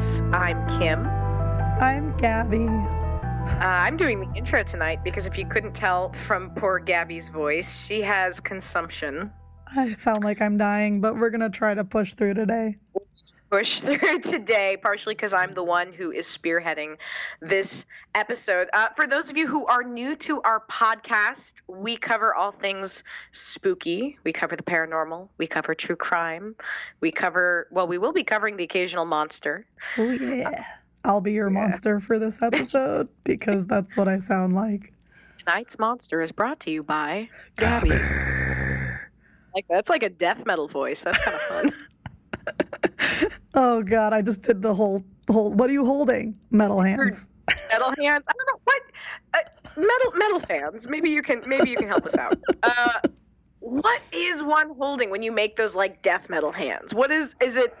Tendencies. I'm Kim. I'm Gabby. Uh, I'm doing the intro tonight because if you couldn't tell from poor Gabby's voice, she has consumption. I sound like I'm dying, but we're going to try to push through today. Push through today, partially because I'm the one who is spearheading this episode. Uh, for those of you who are new to our podcast, we cover all things spooky. We cover the paranormal. We cover true crime. We cover, well, we will be covering the occasional monster. Oh, yeah. I'll be your Yeah. monster for this episode because that's what I sound like. Tonight's monster is brought to you by Gabby. Like that's like a death metal voice. That's kind of fun. Oh god, I just did the whole whole what are you holding? Metal hands. metal hands. I don't know what uh, metal metal fans. Maybe you can maybe you can help us out. Uh, what is one holding when you make those like death metal hands? What is is it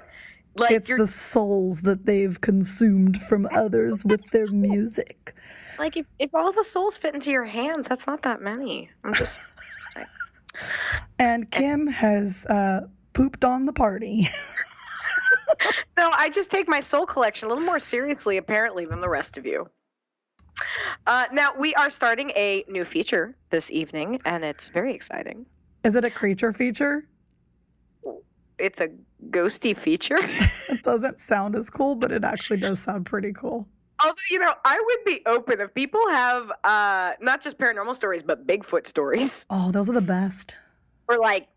like? It's you're the souls that they've consumed from others with their music. like if if all the souls fit into your hands, that's not that many. I'm just. just. And Kim has uh, pooped on the party. No, I just take my soul collection a little more seriously, apparently, than the rest of you. Uh, now, we are starting a new feature this evening, and it's very exciting. Is it a creature feature? It's a ghosty feature. It doesn't sound as cool, but it actually does sound pretty cool. Although, you know, I would be open if people have uh, not just paranormal stories, but Bigfoot stories, Oh, those are the best. or like,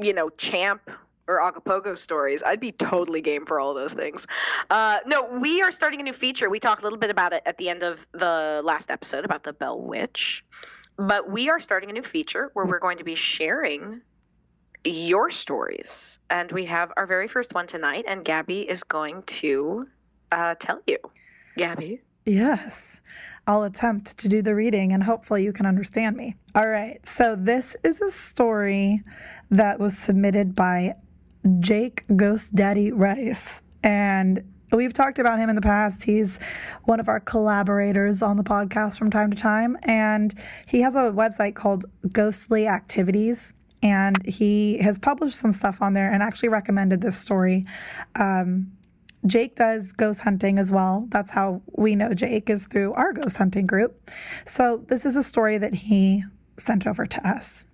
you know, Champ or Ogopogo stories. I'd be totally game for all those things. Uh, no, we are starting a new feature. We talked a little bit about it at the end of the last episode about the Bell Witch, but we are starting a new feature where we're going to be sharing your stories, and we have our very first one tonight. And Gabby is going to uh, tell you. Gabby. Yes. I'll attempt to do the reading and hopefully you can understand me. All right. So, this is a story that was submitted by Jake Ghost Daddy Rice. And we've talked about him in the past. He's one of our collaborators on the podcast from time to time. And he has a website called Ghostly Activities. And he has published some stuff on there and actually recommended this story. Um, Jake does ghost hunting as well. That's how we know Jake is through our ghost hunting group. So this is a story that he sent over to us.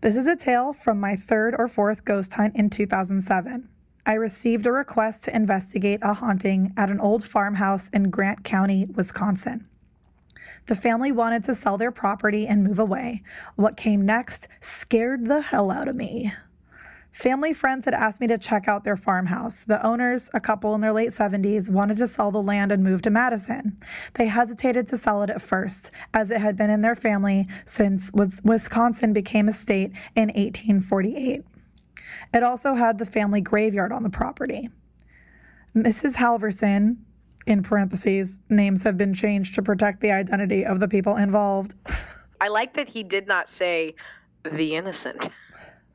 This is a tale from my third or fourth ghost hunt in 2007. I received a request to investigate a haunting at an old farmhouse in Grant County, Wisconsin. The family wanted to sell their property and move away. What came next scared the hell out of me. Family friends had asked me to check out their farmhouse. The owners, a couple in their late 70s, wanted to sell the land and move to Madison. They hesitated to sell it at first, as it had been in their family since Wisconsin became a state in 1848. It also had the family graveyard on the property. Mrs. Halverson, in parentheses, names have been changed to protect the identity of the people involved. I like that he did not say the innocent.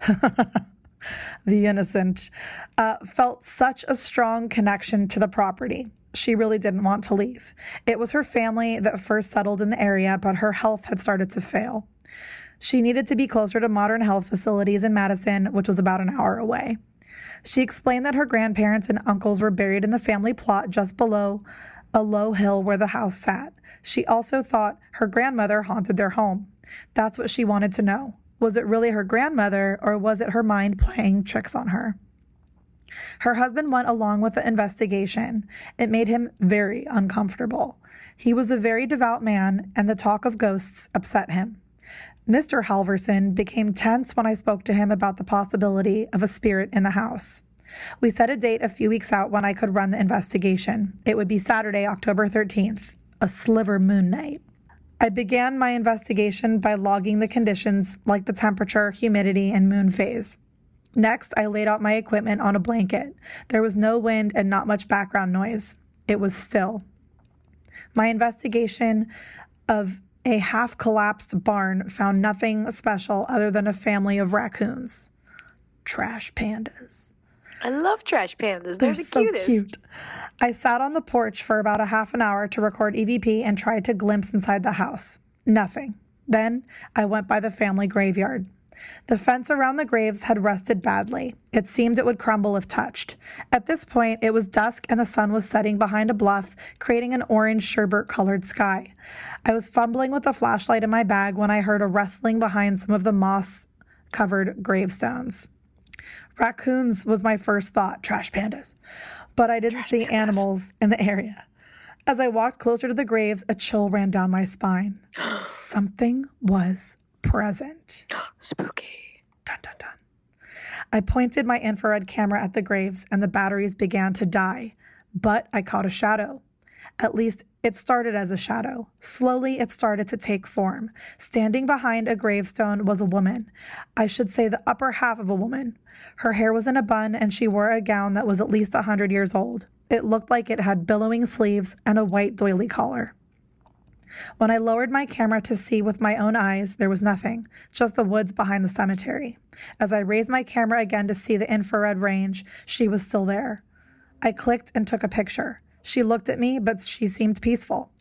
the innocent, uh, felt such a strong connection to the property. She really didn't want to leave. It was her family that first settled in the area, but her health had started to fail. She needed to be closer to modern health facilities in Madison, which was about an hour away. She explained that her grandparents and uncles were buried in the family plot just below a low hill where the house sat. She also thought her grandmother haunted their home. That's what she wanted to know. Was it really her grandmother, or was it her mind playing tricks on her? Her husband went along with the investigation. It made him very uncomfortable. He was a very devout man, and the talk of ghosts upset him. Mr. Halverson became tense when I spoke to him about the possibility of a spirit in the house. We set a date a few weeks out when I could run the investigation. It would be Saturday, October 13th, a sliver moon night. I began my investigation by logging the conditions like the temperature, humidity, and moon phase. Next, I laid out my equipment on a blanket. There was no wind and not much background noise. It was still. My investigation of a half collapsed barn found nothing special other than a family of raccoons. Trash pandas. I love trash pandas. They're, the so cutest. cute. I sat on the porch for about a half an hour to record EVP and tried to glimpse inside the house. Nothing. Then I went by the family graveyard. The fence around the graves had rusted badly. It seemed it would crumble if touched. At this point, it was dusk and the sun was setting behind a bluff, creating an orange sherbet colored sky. I was fumbling with the flashlight in my bag when I heard a rustling behind some of the moss covered gravestones. Raccoons was my first thought, trash pandas. But I didn't see animals in the area. As I walked closer to the graves, a chill ran down my spine. Something was present. Spooky. Dun, dun, dun. I pointed my infrared camera at the graves and the batteries began to die, but I caught a shadow. At least it started as a shadow. Slowly, it started to take form. Standing behind a gravestone was a woman. I should say the upper half of a woman. Her hair was in a bun and she wore a gown that was at least a hundred years old. It looked like it had billowing sleeves and a white doily collar. When I lowered my camera to see with my own eyes, there was nothing, just the woods behind the cemetery. As I raised my camera again to see the infrared range, she was still there. I clicked and took a picture. She looked at me, but she seemed peaceful.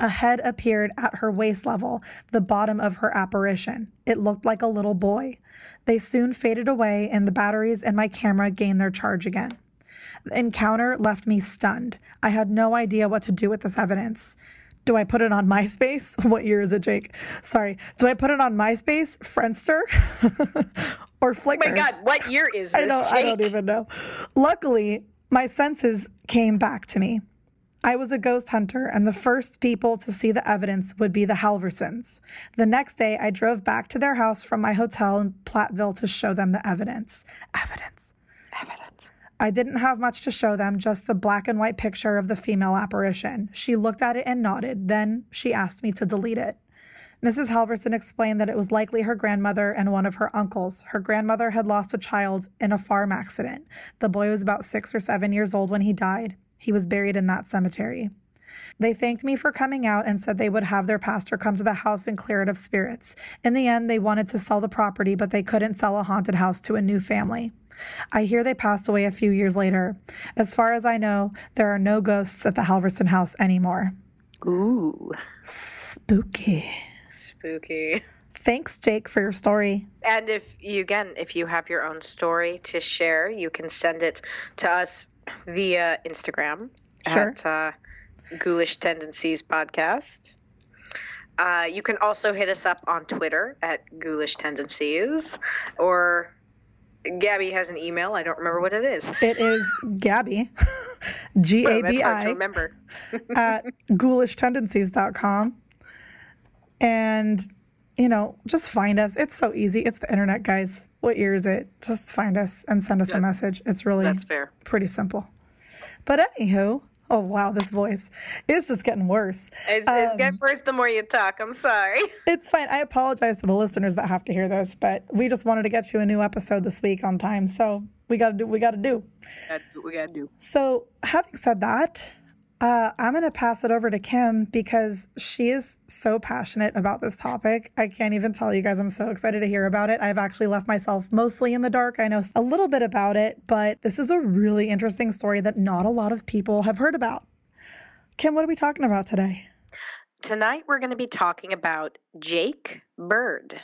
A head appeared at her waist level, the bottom of her apparition. It looked like a little boy. They soon faded away, and the batteries in my camera gained their charge again. The encounter left me stunned. I had no idea what to do with this evidence. Do I put it on MySpace? What year is it, Jake? Sorry. Do I put it on MySpace, Friendster, or Flickr? Oh my God, what year is this? I don't, I don't even know. Luckily, my senses came back to me. I was a ghost hunter, and the first people to see the evidence would be the Halversons. The next day, I drove back to their house from my hotel in Platteville to show them the evidence. Evidence. Evidence. I didn't have much to show them, just the black and white picture of the female apparition. She looked at it and nodded. Then she asked me to delete it. Mrs. Halverson explained that it was likely her grandmother and one of her uncles. Her grandmother had lost a child in a farm accident. The boy was about six or seven years old when he died. He was buried in that cemetery. They thanked me for coming out and said they would have their pastor come to the house and clear it of spirits. In the end, they wanted to sell the property, but they couldn't sell a haunted house to a new family. I hear they passed away a few years later. As far as I know, there are no ghosts at the Halverson house anymore. Ooh, Spooky. Spooky. Thanks, Jake, for your story. And if you again, if you have your own story to share, you can send it to us via Instagram Sure. at uh, Ghoulish Tendencies Podcast. Uh, you can also hit us up on Twitter at Ghoulish Tendencies, or Gabby has an email. I don't remember what it is. It is Gabby, G A B hard to remember. at ghoulishtetendencies.com. And, you know, just find us. It's so easy. It's the internet, guys. What year is it? Just find us and send us a message. It's really That's fair. pretty simple. But anywho, oh wow, this voice is just getting worse. It's, it's Um, getting worse the more you talk. I'm sorry. It's fine. I apologize to the listeners that have to hear this, but we just wanted to get you a new episode this week on time. So we got to do we got to do. That's what we gotta do. So, having said that, uh, I'm going to pass it over to Kim because she is so passionate about this topic. I can't even tell you guys. I'm so excited to hear about it. I've actually left myself mostly in the dark. I know a little bit about it, but this is a really interesting story that not a lot of people have heard about. Kim, what are we talking about today? Tonight we're going to be talking about Jake Bird.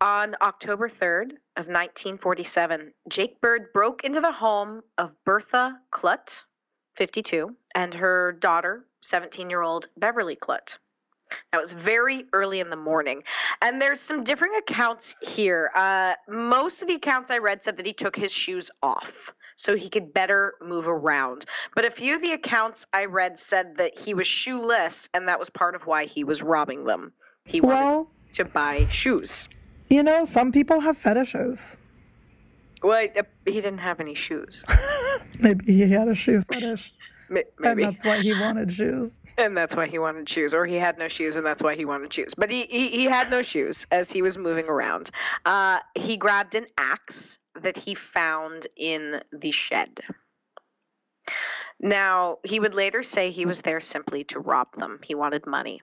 On October 3rd of 1947, Jake Bird broke into the home of Bertha Kludt, 52, and her daughter, 17-year-old Beverly Kludt. That was very early in the morning. And there's some different accounts here. Uh, most of the accounts I read said that he took his shoes off so he could better move around. But a few of the accounts I read said that he was shoeless and that was part of why he was robbing them. He wanted Well, to buy shoes. you know, some people have fetishes. Well, he didn't have any shoes. Maybe he had a shoe fetish, Ma- and Maybe. that's why he wanted shoes. And that's why he wanted shoes, or he had no shoes, and that's why he wanted shoes. But he, he, he had no shoes as he was moving around. Uh, he grabbed an axe that he found in the shed. Now, he would later say he was there simply to rob them. He wanted money.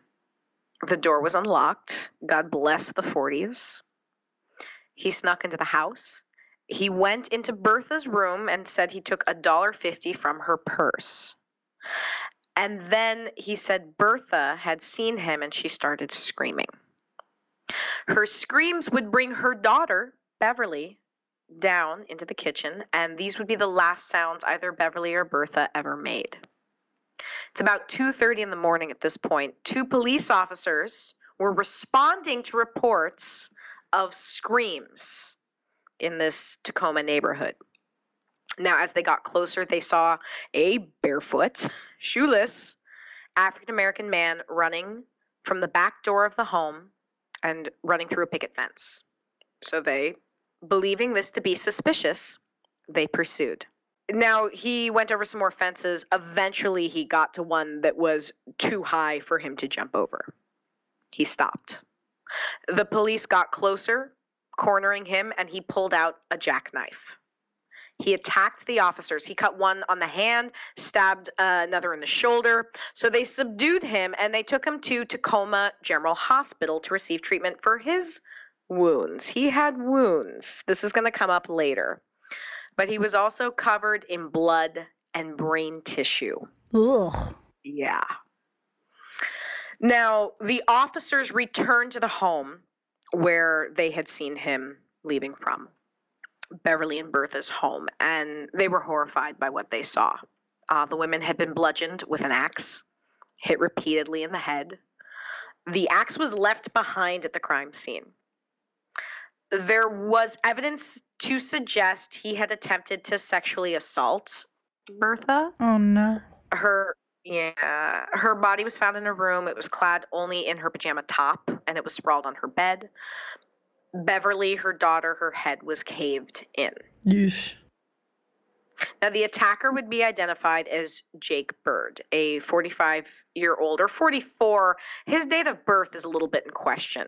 The door was unlocked. God bless the 40s. He snuck into the house. He went into Bertha's room and said he took a dollar fifty from her purse. And then he said Bertha had seen him and she started screaming. Her screams would bring her daughter, Beverly, down into the kitchen, and these would be the last sounds either Beverly or Bertha ever made. It's about 2:30 in the morning at this point. Two police officers were responding to reports of screams in this Tacoma neighborhood. Now, as they got closer, they saw a barefoot, shoeless African American man running from the back door of the home and running through a picket fence. So they, believing this to be suspicious, they pursued. Now, he went over some more fences. Eventually, he got to one that was too high for him to jump over. He stopped. The police got closer, cornering him, and he pulled out a jackknife. He attacked the officers. He cut one on the hand, stabbed uh, another in the shoulder. So they subdued him and they took him to Tacoma General Hospital to receive treatment for his wounds. He had wounds. This is going to come up later. But he was also covered in blood and brain tissue. Ugh. Yeah. Now, the officers returned to the home where they had seen him leaving from. Beverly and Bertha's home, and they were horrified by what they saw. Uh, the women had been bludgeoned with an axe, hit repeatedly in the head. The axe was left behind at the crime scene. There was evidence to suggest he had attempted to sexually assault Bertha. Oh no. Her yeah, her body was found in a room. It was clad only in her pajama top, and it was sprawled on her bed. Beverly, her daughter, her head was caved in. Yeesh. Now, the attacker would be identified as Jake Bird, a 45 year old or 44. His date of birth is a little bit in question.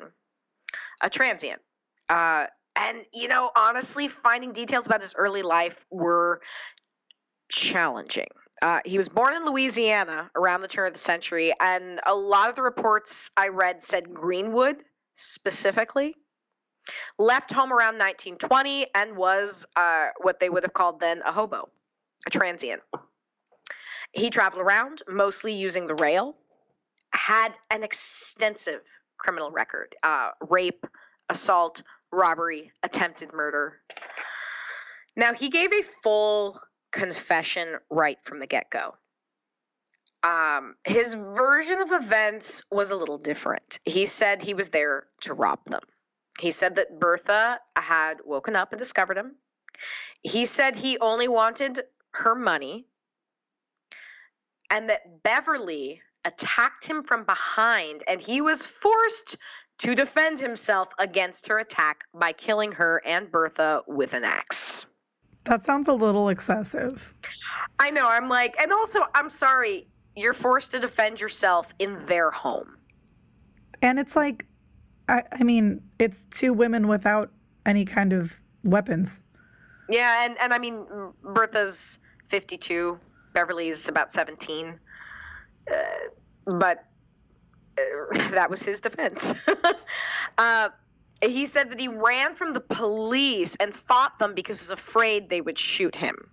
A transient. Uh, and, you know, honestly, finding details about his early life were challenging. Uh, he was born in Louisiana around the turn of the century, and a lot of the reports I read said Greenwood specifically left home around 1920 and was uh, what they would have called then a hobo, a transient. He traveled around, mostly using the rail, had an extensive criminal record uh, rape, assault, robbery, attempted murder. Now, he gave a full confession right from the get go. Um, his version of events was a little different. He said he was there to rob them. He said that Bertha had woken up and discovered him. He said he only wanted her money and that Beverly attacked him from behind and he was forced to defend himself against her attack by killing her and Bertha with an axe. That sounds a little excessive. I know. I'm like, and also, I'm sorry, you're forced to defend yourself in their home. And it's like, I, I mean, it's two women without any kind of weapons. Yeah, and, and I mean, Bertha's 52, Beverly's about 17. Uh, but uh, that was his defense. uh, he said that he ran from the police and fought them because he was afraid they would shoot him.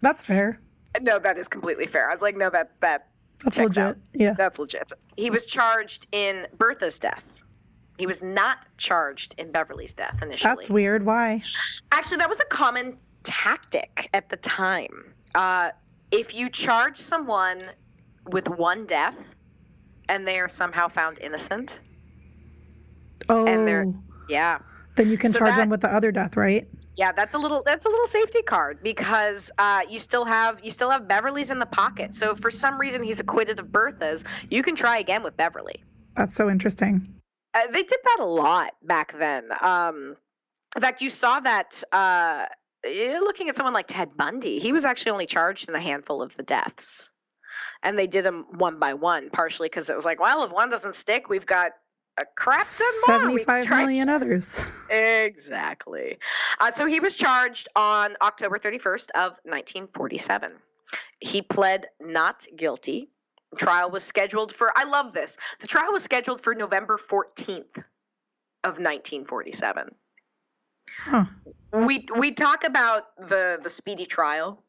That's fair. No, that is completely fair. I was like, no, that that That's legit. out. Yeah. That's legit. He was charged in Bertha's death. He was not charged in Beverly's death initially. That's weird. Why? Actually, that was a common tactic at the time. Uh, if you charge someone with one death and they are somehow found innocent, Oh, And they're- yeah, then you can So charge that- them with the other death, right? yeah, that's a little that's a little safety card because uh, you still have you still have Beverly's in the pocket. So if for some reason he's acquitted of Bertha's, you can try again with Beverly. That's so interesting. Uh, they did that a lot back then. Um, in fact, you saw that uh, eh, looking at someone like Ted Bundy. He was actually only charged in a handful of the deaths, and they did them one by one, partially because it was like, well, if one doesn't stick, we've got a crap ton more. We can Seventy-five try million others. Exactly. Uh, so he was charged on October 31st of 1947. He pled not guilty. Trial was scheduled for I love this. The trial was scheduled for November 14th of 1947. Huh. We we talk about the the speedy trial.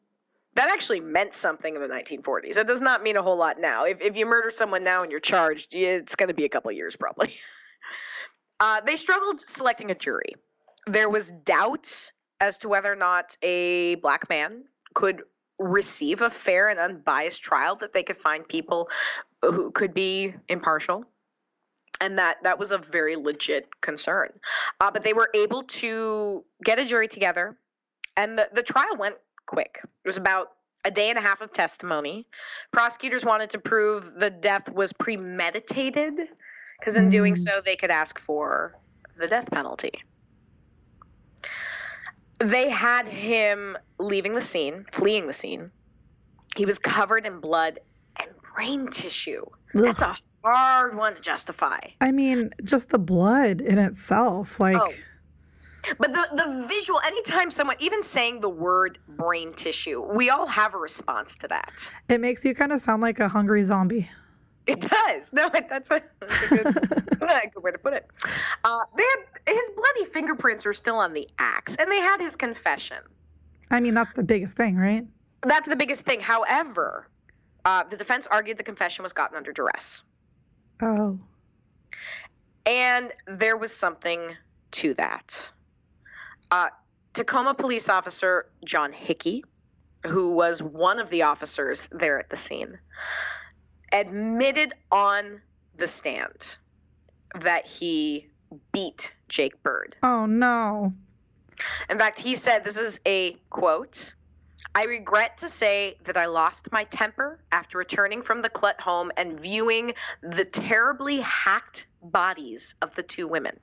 That actually meant something in the 1940s. That does not mean a whole lot now. If if you murder someone now and you're charged, it's going to be a couple years probably. Uh, they struggled selecting a jury. There was doubt as to whether or not a black man could receive a fair and unbiased trial, that they could find people who could be impartial. And that that was a very legit concern. Uh, but they were able to get a jury together, and the, the trial went quick. It was about a day and a half of testimony. Prosecutors wanted to prove the death was premeditated, because in doing Mm. so, they could ask for the death penalty. They had him leaving the scene, fleeing the scene. He was covered in blood and brain tissue. That's a hard one to justify. I mean, just the blood in itself, like, Oh. But the, the visual, anytime someone, even saying the word brain tissue, we all have a response to that. it makes you kind of sound like a hungry zombie. It does. No, that's a, that's a good, a good way to put it. Uh, they had, his bloody fingerprints are still on the axe, and they had his confession. I mean, that's the biggest thing, right? That's the biggest thing. However, uh, the defense argued the confession was gotten under duress. Oh. And there was something to that. Uh, Tacoma police officer John Hickey, who was one of the officers there at the scene, admitted on the stand that he beat Jake Bird. Oh, no. In fact, he said this is a quote. I regret to say that I lost my temper after returning from the Kludt home and viewing the terribly hacked bodies of the two women.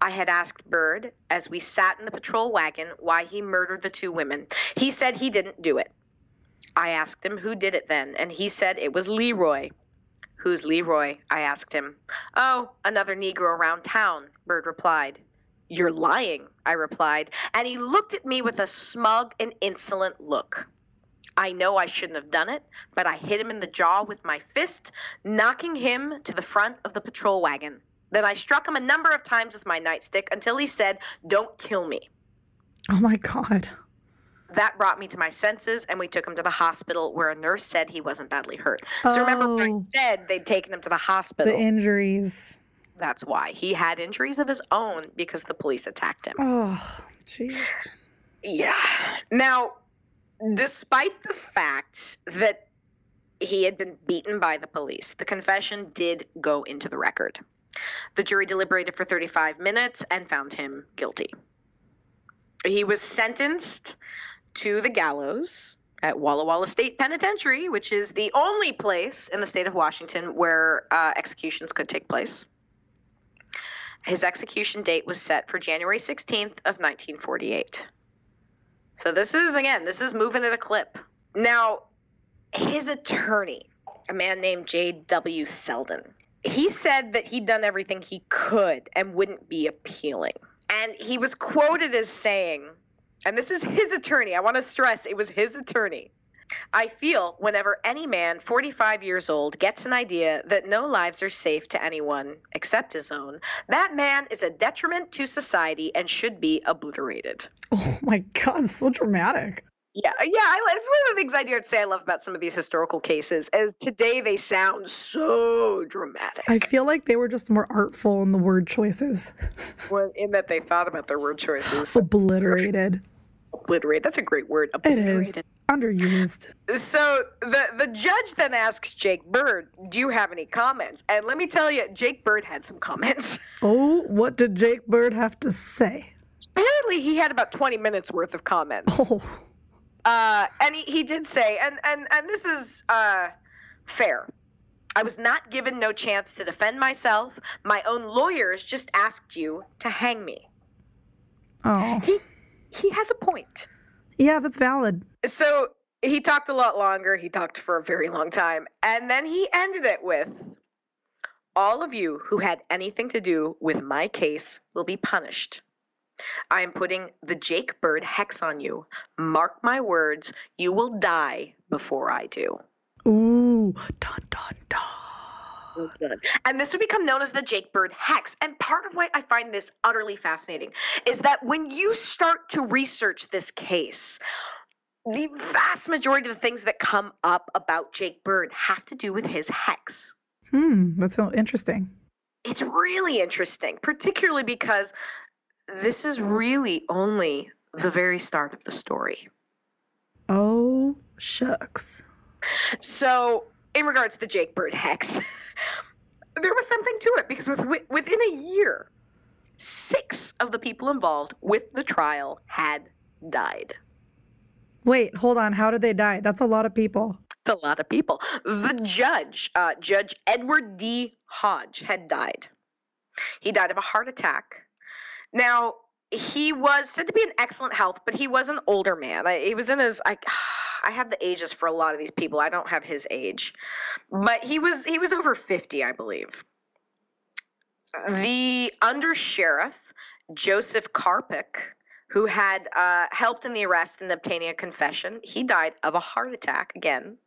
I had asked Bird as we sat in the patrol wagon why he murdered the two women. He said he didn't do it. I asked him who did it then, and he said it was Leroy. Who's Leroy? I asked him. Oh, another Negro around town, Bird replied. You're lying, I replied, and he looked at me with a smug and insolent look. I know I shouldn't have done it, but I hit him in the jaw with my fist, knocking him to the front of the patrol wagon. Then I struck him a number of times with my nightstick until he said, Don't kill me. Oh, my God. That brought me to my senses, and we took him to the hospital where a nurse said he wasn't badly hurt. So remember, I Oh. said they'd taken him to the hospital. The injuries. That's why. He had injuries of his own because the police attacked him. Oh, jeez. Yeah. Now, despite the fact that he had been beaten by the police, the confession did go into the record. The jury deliberated for 35 minutes and found him guilty. He was sentenced to the gallows at Walla Walla State Penitentiary, which is the only place in the state of Washington where uh, executions could take place. His execution date was set for January 16th of 1948. So this is again, this is moving at a clip. Now, his attorney, a man named J.W. Selden, he said that he'd done everything he could and wouldn't be appealing. And he was quoted as saying, and this is his attorney, I want to stress it was his attorney. I feel whenever any man 45 years old gets an idea that no lives are safe to anyone except his own, that man is a detriment to society and should be obliterated. Oh, my God. So dramatic. Yeah, yeah, I, it's one of the things I dare say I love about some of these historical cases. As today they sound so dramatic, I feel like they were just more artful in the word choices. when- in that they thought about their word choices. Obliterated. Obliterate. That's a great word. It is. Obliterated. Underused. So the the judge then asks Jake Bird, "Do you have any comments?" And let me tell you, Jake Bird had some comments. Oh, what did Jake Bird have to say? Apparently, he had about twenty minutes worth of comments. Oh, Uh, and he, he did say, and and and this is uh, fair. I was not given no chance to defend myself. My own lawyers just asked you to hang me. oh. He he has a point. Yeah, that's valid. So he talked a lot longer. He talked for a very long time. And then he ended it with All of you who had anything to do with my case will be punished. I am putting the Jake Bird hex on you. Mark my words, you will die before I do. Ooh, dun dun dun. And this would become known as the Jake Bird hex. And part of why I find this utterly fascinating is that when you start to research this case, the vast majority of the things that come up about Jake Bird have to do with his hex. Hmm, that's so interesting. it's really interesting, particularly because this is really only the very start of the story. Oh, shucks. So, in regards to the Jake Bird hex, there was something to it because with, within a year, six of the people involved with the trial had died. Wait, hold on. How did they die? That's a lot of people. It's a lot of people. The judge, uh, Judge Edward D. Hodge, had died. He died of a heart attack. Now, he was said to be in excellent health, but he was an older man. I, he was in his I, I have the ages for a lot of these people. I don't have his age, but he was he was over fifty, I believe. The under sheriff Joseph Karpik, who had uh, helped in the arrest and obtaining a confession, he died of a heart attack again.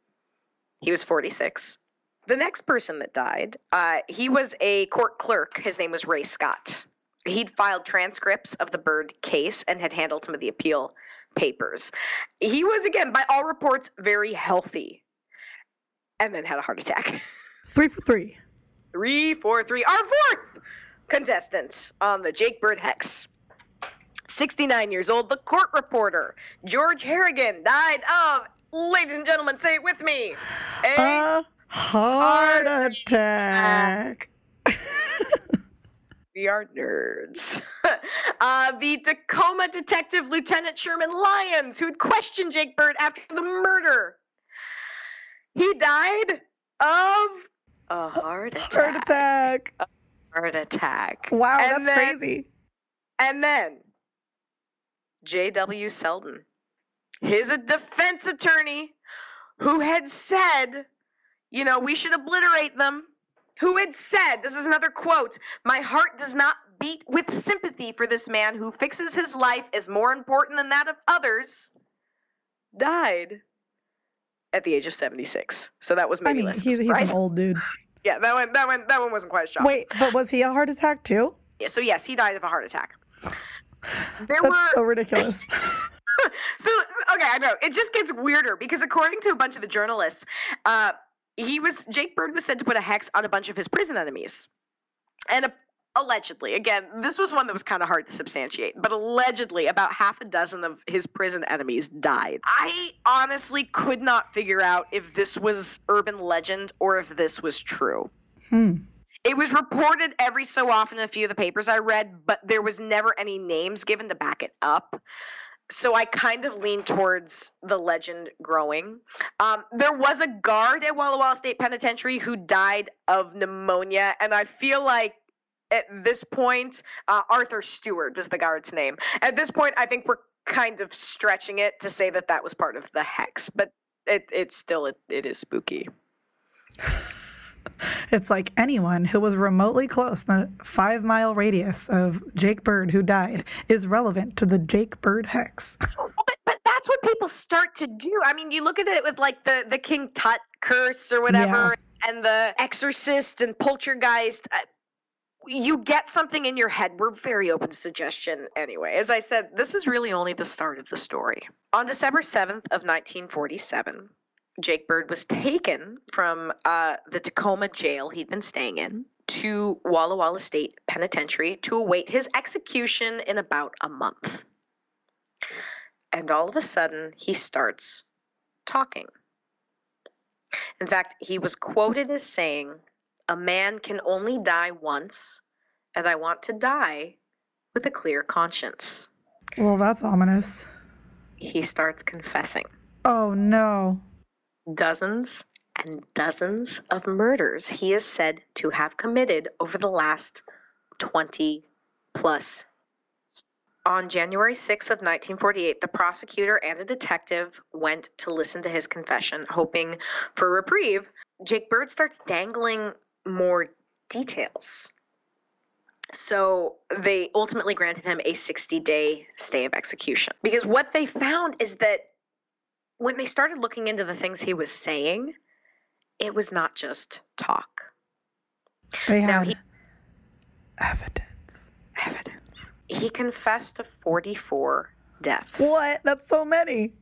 He was forty six. The next person that died, uh, he was a court clerk. His name was Ray Scott he'd filed transcripts of the Bird case and had handled some of the appeal papers. He was, again, by all reports, very healthy and then had a heart attack. Three for three. Three for three. Our fourth contestant on the Jake Bird Hex. 69 years old, the court reporter, George Harrigan, died of, ladies and gentlemen, say it with me, a, a heart, heart attack. We are nerds. uh, the Tacoma detective Lieutenant Sherman Lyons, who'd questioned Jake Bird after the murder. He died of a heart attack. Heart attack. A heart attack. Wow, and that's then, crazy. And then J.W. Selden, his defense attorney, who had said, you know, we should obliterate them who had said, this is another quote, my heart does not beat with sympathy for this man who fixes his life as more important than that of others, died at the age of 76. So that was maybe I mean, less. He's, he's an old dude. Yeah, that one, that one, that one wasn't quite shocking. Wait, but was he a heart attack too? Yeah, so yes, he died of a heart attack. There That's were... so ridiculous. so okay, I know it just gets weirder because according to a bunch of the journalists, uh, he was Jake Bird was said to put a hex on a bunch of his prison enemies, and a, allegedly, again, this was one that was kind of hard to substantiate, but allegedly, about half a dozen of his prison enemies died. I honestly could not figure out if this was urban legend or if this was true. Hmm. It was reported every so often in a few of the papers I read, but there was never any names given to back it up so I kind of lean towards the legend growing. Um, there was a guard at Walla Walla State Penitentiary who died of pneumonia, and I feel like at this point, uh, Arthur Stewart was the guard's name. At this point, I think we're kind of stretching it to say that that was part of the hex, but it, it's still it, it is spooky. It's like anyone who was remotely close, the five mile radius of Jake Bird who died, is relevant to the Jake Bird hex. but, but that's what people start to do. I mean, you look at it with like the, the King Tut curse or whatever, yeah. and the Exorcist and Poltergeist. Uh, you get something in your head. We're very open to suggestion anyway. As I said, this is really only the start of the story. On December 7th of 1947, Jake Bird was taken from uh, the Tacoma jail he'd been staying in to Walla Walla State Penitentiary to await his execution in about a month. And all of a sudden, he starts talking. In fact, he was quoted as saying, A man can only die once, and I want to die with a clear conscience. Well, that's ominous. He starts confessing. Oh, no dozens and dozens of murders he is said to have committed over the last 20 plus. On January 6th of 1948, the prosecutor and a detective went to listen to his confession, hoping for reprieve. Jake Bird starts dangling more details. So they ultimately granted him a 60 day stay of execution. Because what they found is that when they started looking into the things he was saying, it was not just talk. They had he, evidence. Evidence. He confessed to 44 deaths. What? That's so many.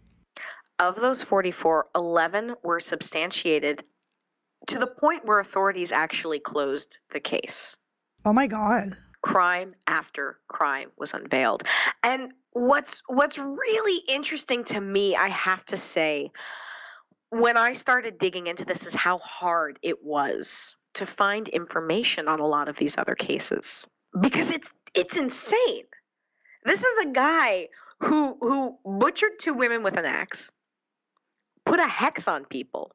Of those 44, 11 were substantiated to the point where authorities actually closed the case. Oh my God. Crime after crime was unveiled. And what's what's really interesting to me, I have to say, when I started digging into this is how hard it was to find information on a lot of these other cases. Because it's it's insane. This is a guy who who butchered two women with an axe, put a hex on people,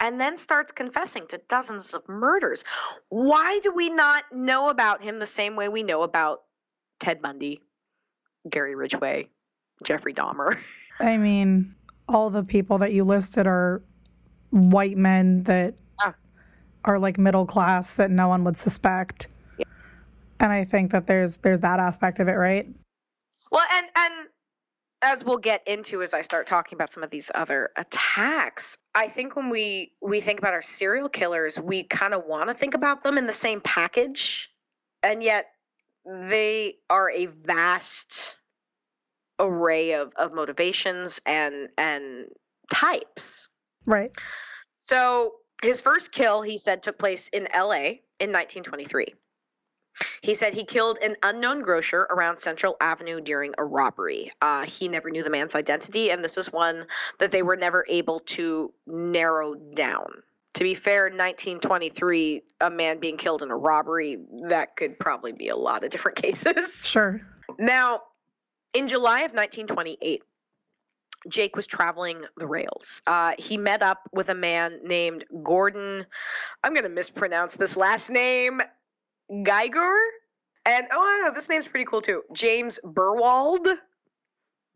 and then starts confessing to dozens of murders. Why do we not know about him the same way we know about Ted Bundy, Gary Ridgway, Jeffrey Dahmer? I mean, all the people that you listed are white men that Yeah. are like middle class that no one would suspect. Yeah. And I think that there's there's that aspect of it, right? Well, and and as we'll get into as I start talking about some of these other attacks, I think when we we think about our serial killers, we kind of want to think about them in the same package, and yet they are a vast array of, of motivations and and types. Right. So his first kill, he said, took place in L.A. in 1923. He said he killed an unknown grocer around Central Avenue during a robbery. Uh, he never knew the man's identity, and this is one that they were never able to narrow down. To be fair, 1923, a man being killed in a robbery, that could probably be a lot of different cases. Sure. Now, in July of 1928, Jake was traveling the rails. Uh, he met up with a man named Gordon. I'm going to mispronounce this last name, Geiger. And oh, I don't know, this name's pretty cool too. James Burwald.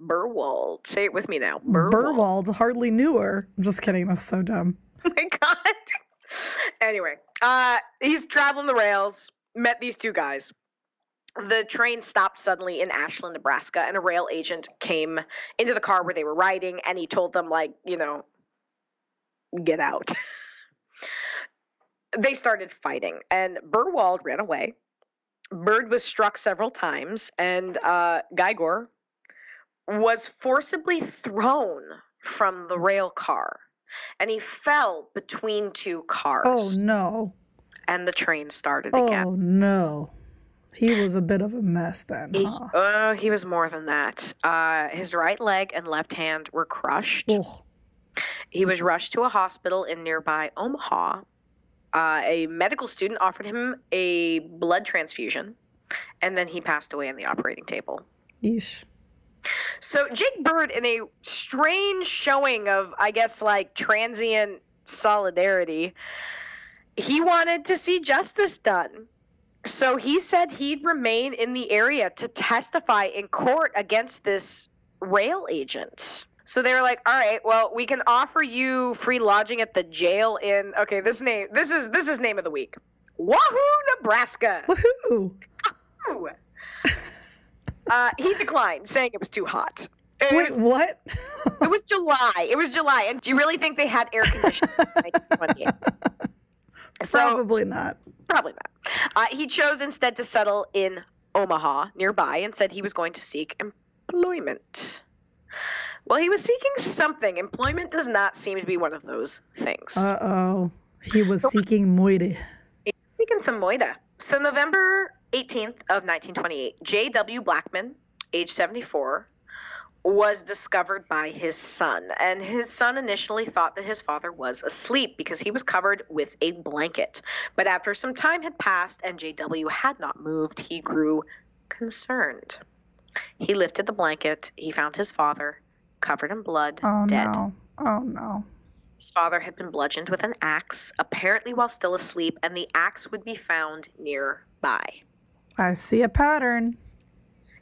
Burwald. Say it with me now. Burwald. Burwald hardly knew her. I'm just kidding. That's so dumb. My god. anyway, uh, he's traveling the rails. Met these two guys. The train stopped suddenly in Ashland, Nebraska, and a rail agent came into the car where they were riding, and he told them, like, you know, get out. they started fighting, and Burwald ran away. Bird was struck several times, and uh, Geiger was forcibly thrown from the rail car and he fell between two cars Oh no. and the train started again. Oh no. He was a bit of a mess then, He, huh? uh, he was more than that. Uh, his right leg and left hand were crushed. Ugh. He was rushed to a hospital in nearby Omaha. Uh, a medical student offered him a blood transfusion, and then he passed away on the operating table. Yeesh. So Jake Bird, in a strange showing of, I guess, like transient solidarity, he wanted to see justice done. So he said he'd remain in the area to testify in court against this rail agent. So they were like, "All right, well, we can offer you free lodging at the jail in okay, this name this is this is name of the week. Wahoo, Nebraska." Woohoo. Ooh. Uh, he declined, saying it was too hot. It Wait, was- what? it was July. It was July. And do you really think they had air conditioning in 1928? So Probably not. probably not. Uh, he chose instead to settle in Omaha nearby and said he was going to seek employment. Well, he was seeking something. Employment does not seem to be one of those things. Uh oh. He was seeking moire. He's seeking some moida. So November 18th of 1928, J.W. Blackman, age 74, was discovered by his son. And his son initially thought that his father was asleep because he was covered with a blanket. But after some time had passed and J.W. had not moved, he grew concerned. He lifted the blanket. He found his father, covered in blood, Oh dead. no. Oh no. His father had been bludgeoned with an axe, apparently while still asleep, and the axe would be found nearby. I see a pattern.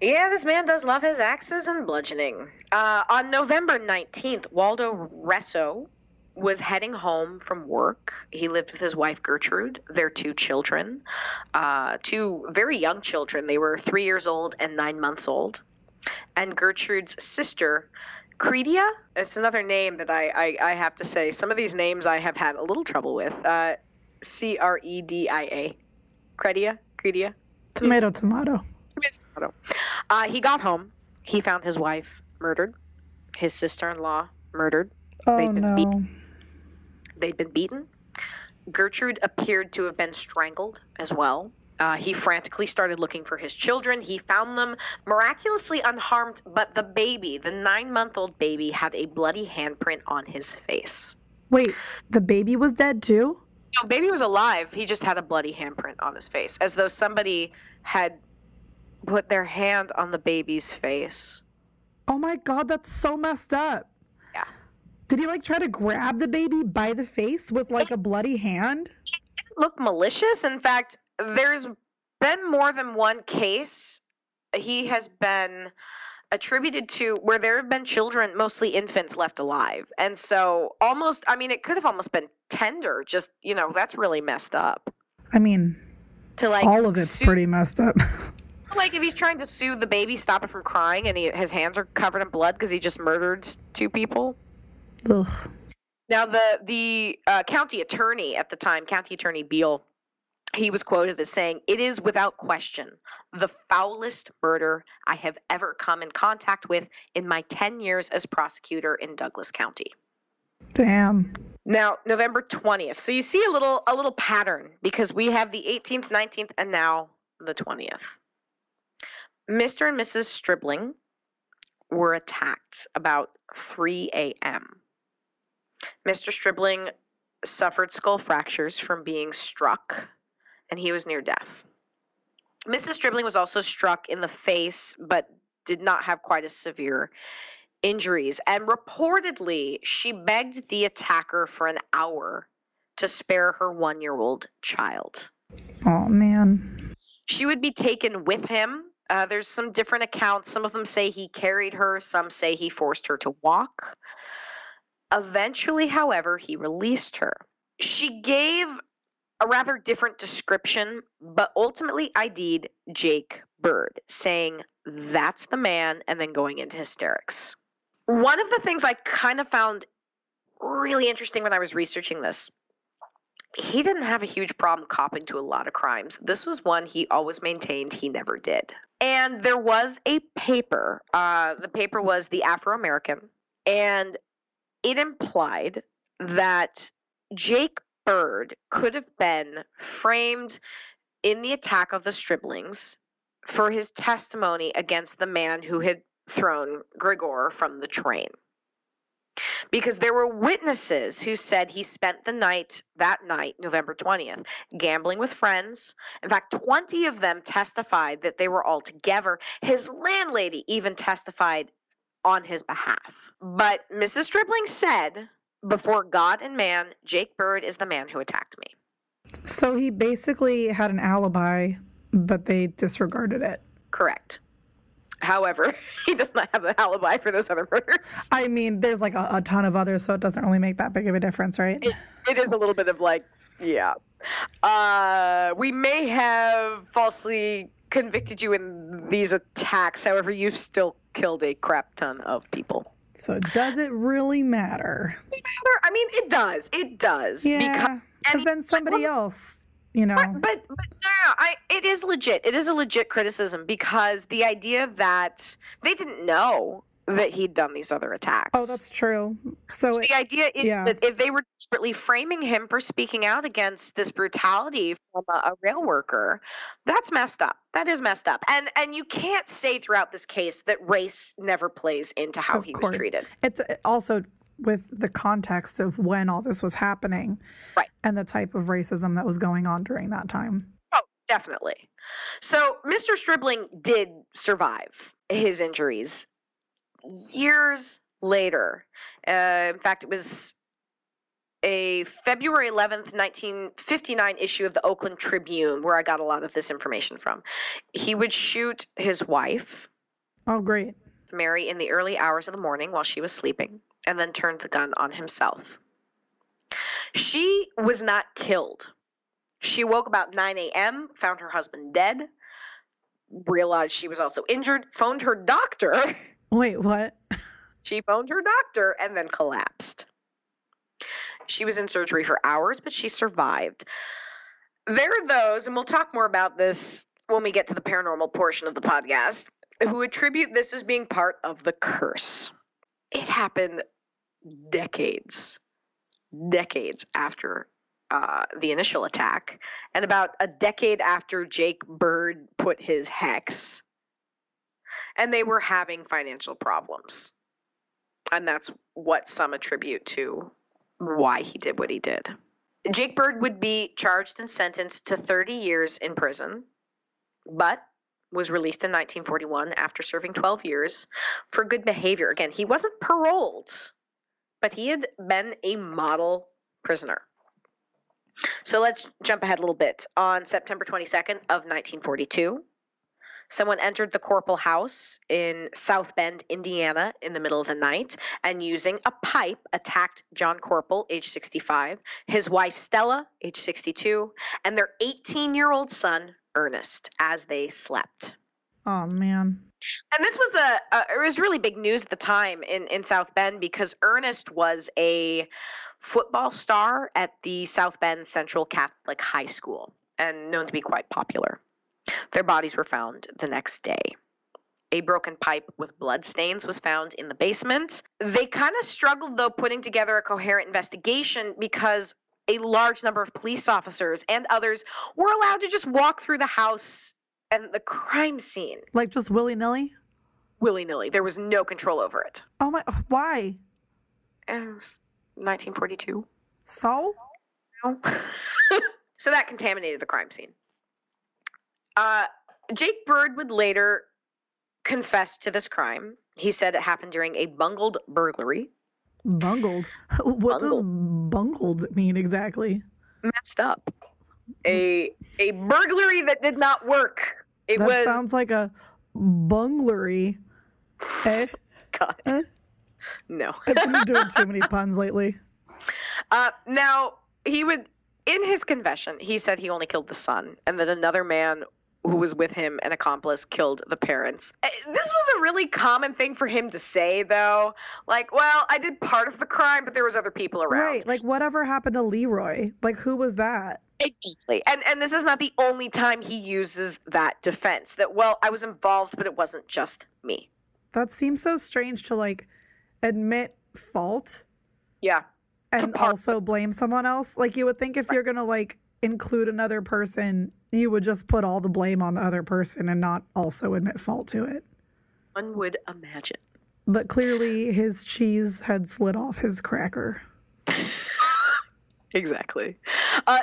Yeah, this man does love his axes and bludgeoning. Uh, on November 19th, Waldo Resso was heading home from work. He lived with his wife Gertrude, their two children, uh, two very young children. They were three years old and nine months old. And Gertrude's sister, Credia, it's another name that I, I, I have to say. Some of these names I have had a little trouble with. Uh, C R E D I A. Credia? Credia? Tomato, tomato. Uh, he got home. He found his wife murdered, his sister in law murdered. Oh They've been no. beat- They'd been beaten. Gertrude appeared to have been strangled as well. Uh, he frantically started looking for his children. He found them miraculously unharmed, but the baby, the nine month old baby, had a bloody handprint on his face. Wait, the baby was dead too? No, baby was alive. He just had a bloody handprint on his face, as though somebody had put their hand on the baby's face. Oh my god, that's so messed up. Yeah. Did he like try to grab the baby by the face with like a bloody hand? Look malicious. In fact, there's been more than one case he has been attributed to where there have been children, mostly infants, left alive. And so almost, I mean, it could have almost been tender. Just, you know, that's really messed up. I mean, To like all of it's sue- pretty messed up. like if he's trying to sue the baby, stop it from crying, and he, his hands are covered in blood because he just murdered two people. Ugh. Now, the the uh, county attorney at the time, County Attorney Beal, he was quoted as saying, "It is without question the foulest murder I have ever come in contact with in my ten years as prosecutor in Douglas County." Damn. Now, November twentieth. So you see a little a little pattern because we have the eighteenth, nineteenth, and now the twentieth. Mr. and Mrs. Stribling were attacked about 3 a.m. Mr. Stribling suffered skull fractures from being struck, and he was near death. Mrs. Stribling was also struck in the face, but did not have quite as severe injuries. And reportedly, she begged the attacker for an hour to spare her one year old child. Oh man. She would be taken with him. Uh, there's some different accounts. Some of them say he carried her, some say he forced her to walk. Eventually, however, he released her. She gave a rather different description, but ultimately ID'd Jake Bird, saying, That's the man, and then going into hysterics. One of the things I kind of found really interesting when I was researching this he didn't have a huge problem copping to a lot of crimes. This was one he always maintained he never did. And there was a paper. Uh, the paper was The Afro American, and it implied that Jake Bird could have been framed in the attack of the Striblings for his testimony against the man who had thrown Gregor from the train. Because there were witnesses who said he spent the night that night november 20th gambling with friends. In fact 20 of them testified that they were all together. His landlady even testified on his behalf. But mrs Stribling said before god and man jake bird is the man who attacked me So he basically had an alibi, but they disregarded it. correct however he does not have an alibi for those other murders I mean, there's like a, a ton of others, so it doesn't really make that big of a difference, right? it, it is a little bit of like, yeah. Uh, we may have falsely convicted you in these attacks. However, you've still killed a crap ton of people. So does it really matter? Does it matter? I mean, it does. It does. Yeah, Because, because then somebody else, you know. but, but but yeah, I it is legit. It is a legit criticism because the idea that they didn't know that he'd done these other attacks. Oh, that's true. So So it, the idea is yeah. that if they were desperately framing him for speaking out against this brutality from a, a rail worker, that's messed up. That is messed up. And and you can't say throughout this case that race never plays into how Of he course. was treated. it's uh, also with the context of when all this was happening, Right. And the type of racism that was going on during that time. Oh, definitely. So Mr. Stribling did survive his injuries years later. Uh, in fact, it was a February 11th, 1959 issue of the Oakland Tribune where I got a lot of this information from. He would shoot his wife, Oh, great. Mary, in the early hours of the morning while she was sleeping, and then turned the gun on himself. She was not killed. She woke about 9 a.m., found her husband dead, realized she was also injured, phoned her doctor. Wait, what? She phoned her doctor and then collapsed. She was in surgery for hours, but she survived. There are those, and we'll talk more about this when we get to the paranormal portion of the podcast, who attribute this as being part of the curse. It happened decades, decades after uh, the initial attack, and about a decade after Jake Bird put his hex, and they were having financial problems. And that's what some attribute to why he did what he did. Jake Bird would be charged and sentenced to 30 years in prison, but was released in 1941 after serving 12 years for good behavior. Again, he wasn't paroled, but he had been a model prisoner. So let's jump ahead a little bit. On September 22nd of 1942, someone entered the Corporal house in South Bend, Indiana, in the middle of the night, and using a pipe attacked John Corporal, age 65, his wife Stella, age 62, and their 18 year old son, Ernest, as they slept. Oh, man. And this was a, a, it was really big news at the time in in South Bend because Ernest was a football star at the South Bend Central Catholic High School and known to be quite popular. Their bodies were found the next day. A broken pipe with blood stains was found in the basement. They kind of struggled though putting together a coherent investigation because a large number of police officers and others were allowed to just walk through the house and the crime scene Like just willy nilly? willy nilly. There was no control over it. Oh, my. Why? It was 1942. So? No. so that contaminated the crime scene. Uh, Jake Bird would later confess to this crime. He said it happened during a bungled burglary. Bungled. What does bungled mean exactly? Messed up. A a burglary that did not work. It that was sounds like a bunglery. Eh? God. Eh? No. I've been doing too many puns lately. Uh, now he would, in his confession, he said he only killed the son, and that another man who was with him, an accomplice, killed the parents. Uh, This was a really common thing for him to say, though. Like, well, I did part of the crime, but there was other people around. Right. Like, whatever happened to Leroy? Like, who was that? Exactly. And and this is not the only time he uses that defense. That well, I was involved, but it wasn't just me. That seems so strange to, like, admit fault Yeah. and also blame someone else. Like, you would think if you're going to, like, include another person, you would just put all the blame on the other person and not also admit fault to it. One would imagine. But clearly, his cheese had slid off his cracker. Exactly. Uh,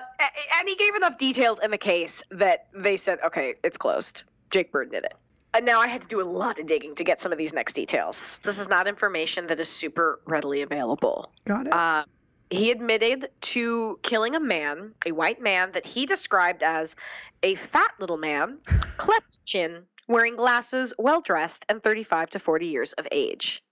and he gave enough details in the case that they said, okay, it's closed. Jake Bird did it. And now I had to do a lot of digging to get some of these next details. This is not information that is super readily available. Got it. Uh, he admitted to killing a man, a white man that he described as a fat little man, cleft chin, wearing glasses, well dressed, and 35 to 40 years of age.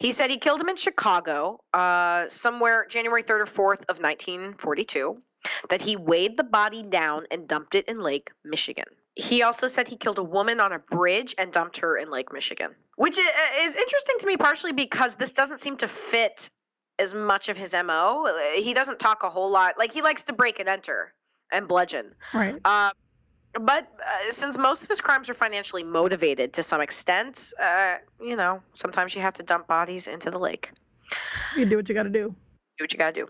He said he killed him in Chicago, uh, somewhere January 3rd or 4th of 1942, that he weighed the body down and dumped it in Lake Michigan. He also said he killed a woman on a bridge and dumped her in Lake Michigan, which is interesting to me partially because this doesn't seem to fit as much of his MO. He doesn't talk a whole lot. Like he likes to break and enter and bludgeon. right. Uh, but uh, since most of his crimes are financially motivated to some extent, uh, you know, sometimes you have to dump bodies into the lake. You do what you got to do. Do what you gotta do.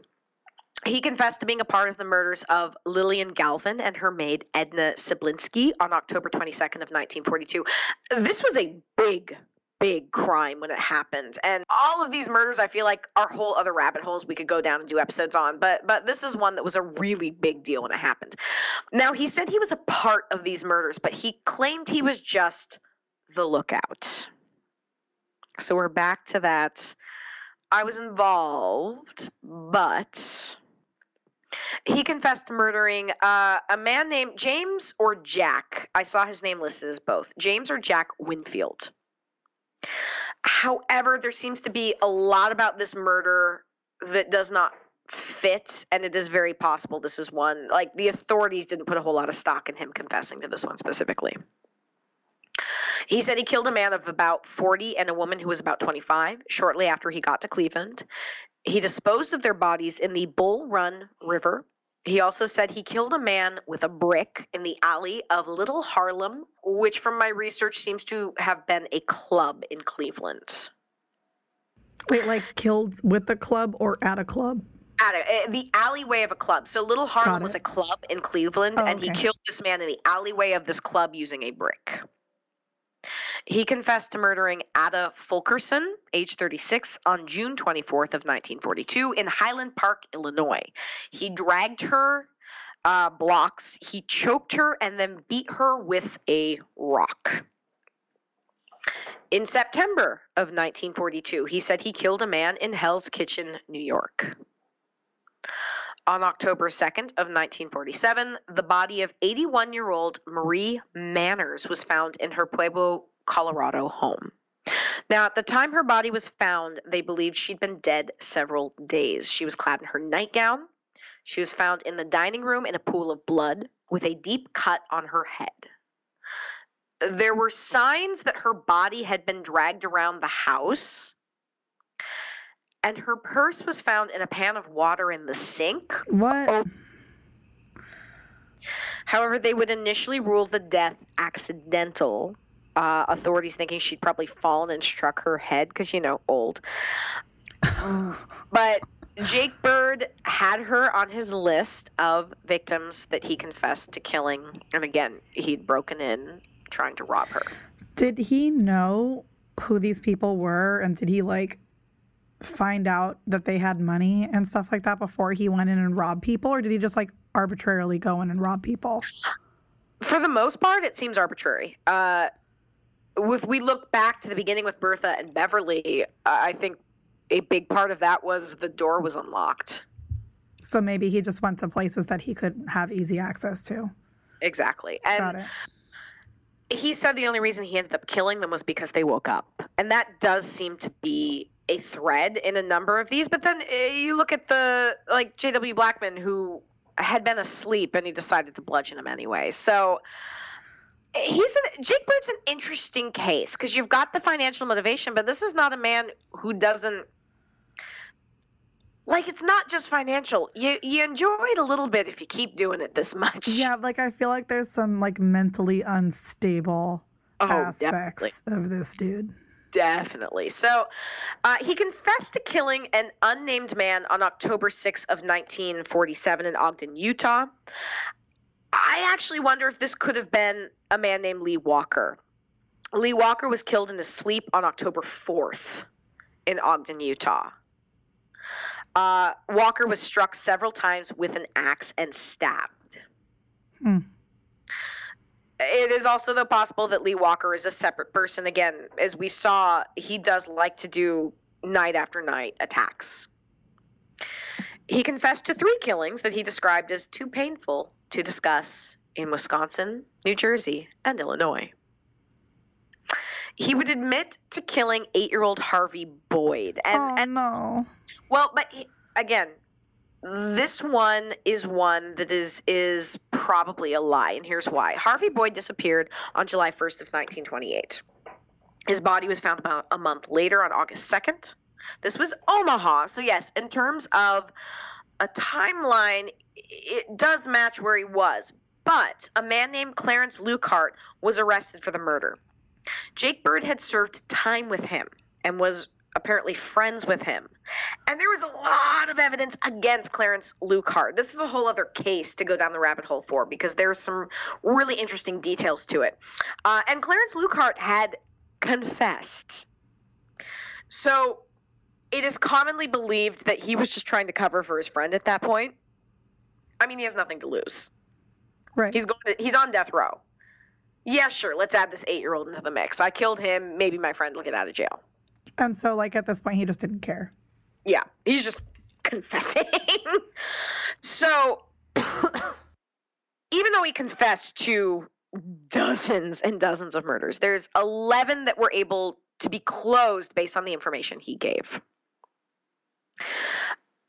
He confessed to being a part of the murders of Lillian Galvin and her maid Edna Siblinski on October 22nd of 1942. This was a big, big crime when it happened, and all of these murders I feel like are whole other rabbit holes we could go down and do episodes on. But but this is one that was a really big deal when it happened. Now he said he was a part of these murders, but he claimed he was just the lookout. So we're back to that. I was involved, but he confessed to murdering uh, a man named James or Jack. I saw his name listed as both James or Jack Winfield. However, there seems to be a lot about this murder that does not fit, and it is very possible this is one. Like, the authorities didn't put a whole lot of stock in him confessing to this one specifically. He said he killed a man of about 40 and a woman who was about 25 shortly after he got to Cleveland. He disposed of their bodies in the Bull Run River. He also said he killed a man with a brick in the alley of Little Harlem, which, from my research, seems to have been a club in Cleveland. Wait, like killed with a club or at a club? At a, uh, the alleyway of a club. So Little Harlem was a club in Cleveland, Oh, and he killed this man in the alleyway of this club using a brick. He confessed to murdering Ada Fulkerson, age 36, on June 24th of 1942 in Highland Park, Illinois. He dragged her uh, blocks, he choked her, and then beat her with a rock. In September of 1942, he said he killed a man in Hell's Kitchen, New York. On October 2nd of 1947, the body of 81-year-old Marie Manners was found in her Pueblo, Colorado home. Now, at the time her body was found, they believed she'd been dead several days. She was clad in her nightgown. She was found in the dining room in a pool of blood with a deep cut on her head. There were signs that her body had been dragged around the house, and her purse was found in a pan of water in the sink. What? Oh. However, they would initially rule the death accidental. Uh, authorities thinking she'd probably fallen and struck her head because, you know, old. but Jake Bird had her on his list of victims that he confessed to killing. And again, he'd broken in trying to rob her. Did he know who these people were and did he like find out that they had money and stuff like that before he went in and robbed people or did he just like arbitrarily go in and rob people? For the most part, it seems arbitrary. Uh, if we look back to the beginning with Bertha and Beverly, I think a big part of that was the door was unlocked. So maybe he just went to places that he could have easy access to. Exactly. And he said the only reason he ended up killing them was because they woke up. And that does seem to be a thread in a number of these. But then uh, you look at the, like, J.W. Blackman, who had been asleep and he decided to bludgeon him anyway. So he's an, Jake Bird's an interesting case because you've got the financial motivation, but this is not a man who doesn't. Like it's not just financial. You you enjoy it a little bit if you keep doing it this much. Yeah, like I feel like there's some like mentally unstable Oh, aspects of this dude. Definitely. So uh, he confessed to killing an unnamed man on October 6th of 1947 in Ogden, Utah. I actually wonder if this could have been a man named Lee Walker. Lee Walker was killed in his sleep on October 4th in Ogden, Utah. Uh, Walker was struck several times with an axe and stabbed. Hmm. It is also though possible that Lee Walker is a separate person. Again, as we saw, he does like to do night after night attacks. He confessed to three killings that he described as too painful to discuss in Wisconsin, New Jersey, and Illinois. He would admit to killing eight-year-old Harvey Boyd, and, oh and no. well, but he- again, this one is one that is is probably a lie, and here's why. Harvey Boyd disappeared on July 1st of 1928. His body was found about a month later on August 2nd. This was Omaha, so yes, in terms of a timeline, it does match where he was. But a man named Clarence Luckhart was arrested for the murder. Jake Bird had served time with him and was apparently friends with him. And there was a lot of evidence against Clarence Luckhart. This is a whole other case to go down the rabbit hole for because there's some really interesting details to it. Uh, and Clarence Luckhart had confessed. So it is commonly believed that he was just trying to cover for his friend at that point. I mean, he has nothing to lose. Right. He's going to, he's on death row. Yeah, sure. Let's add this eight year old into the mix. I killed him. Maybe my friend will get out of jail. and so like at this point he just didn't care. Yeah, he's just confessing. so, even though he confessed to dozens and dozens of murders, there's 11 that were able to be closed based on the information he gave.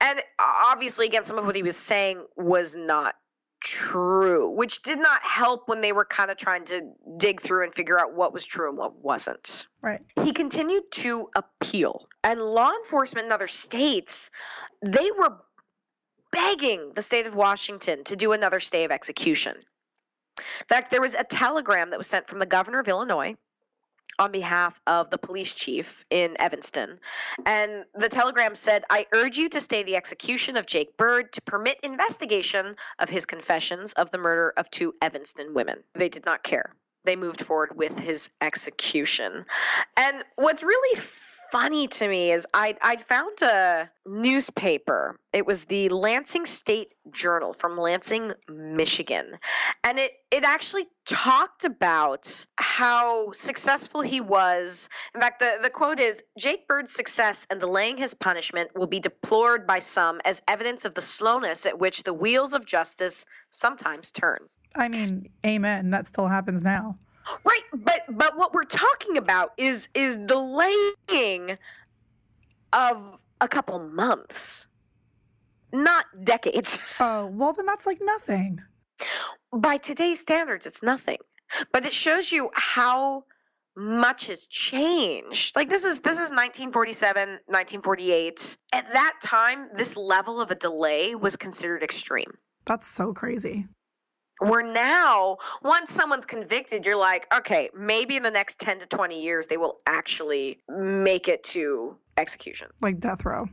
And obviously, again, some of what he was saying was not true, which did not help when they were kind of trying to dig through and figure out what was true and what wasn't. Right. He continued to appeal, and law enforcement in other states, they were begging the state of Washington to do another stay of execution. In fact, there was a telegram that was sent from the governor of Illinois on behalf of the police chief in Evanston. And the telegram said, I urge you to stay the execution of Jake Bird to permit investigation of his confessions of the murder of two Evanston women. They did not care. They moved forward with his execution. And what's really funny to me is I I found a newspaper. It was the Lansing State Journal from Lansing, Michigan, and it it actually talked about how successful he was. In fact, the the quote is Jake Bird's success and delaying his punishment will be deplored by some as evidence of the slowness at which the wheels of justice sometimes turn. I mean, amen. That still happens now. Right, but but what we're talking about is is delaying of a couple months, not decades. Oh, well then that's like nothing. By today's standards, it's nothing. But it shows you how much has changed. Like this is this is 1947, 1948. At that time, this level of a delay was considered extreme. That's so crazy. Where now, once someone's convicted, you're like, okay, maybe in the next 10 to 20 years, they will actually make it to execution. Like death row.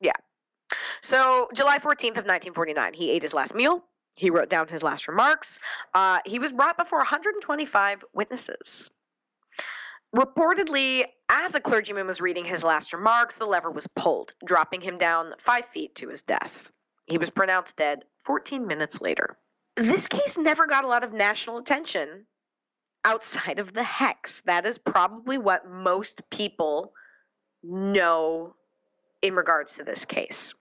Yeah. So, July 14th of 1949, he ate his last meal. He wrote down his last remarks. Uh, he was brought before 125 witnesses. Reportedly, as a clergyman was reading his last remarks, the lever was pulled, dropping him down five feet to his death. He was pronounced dead 14 minutes later this case never got a lot of national attention outside of the hex. That is probably what most people know in regards to this case.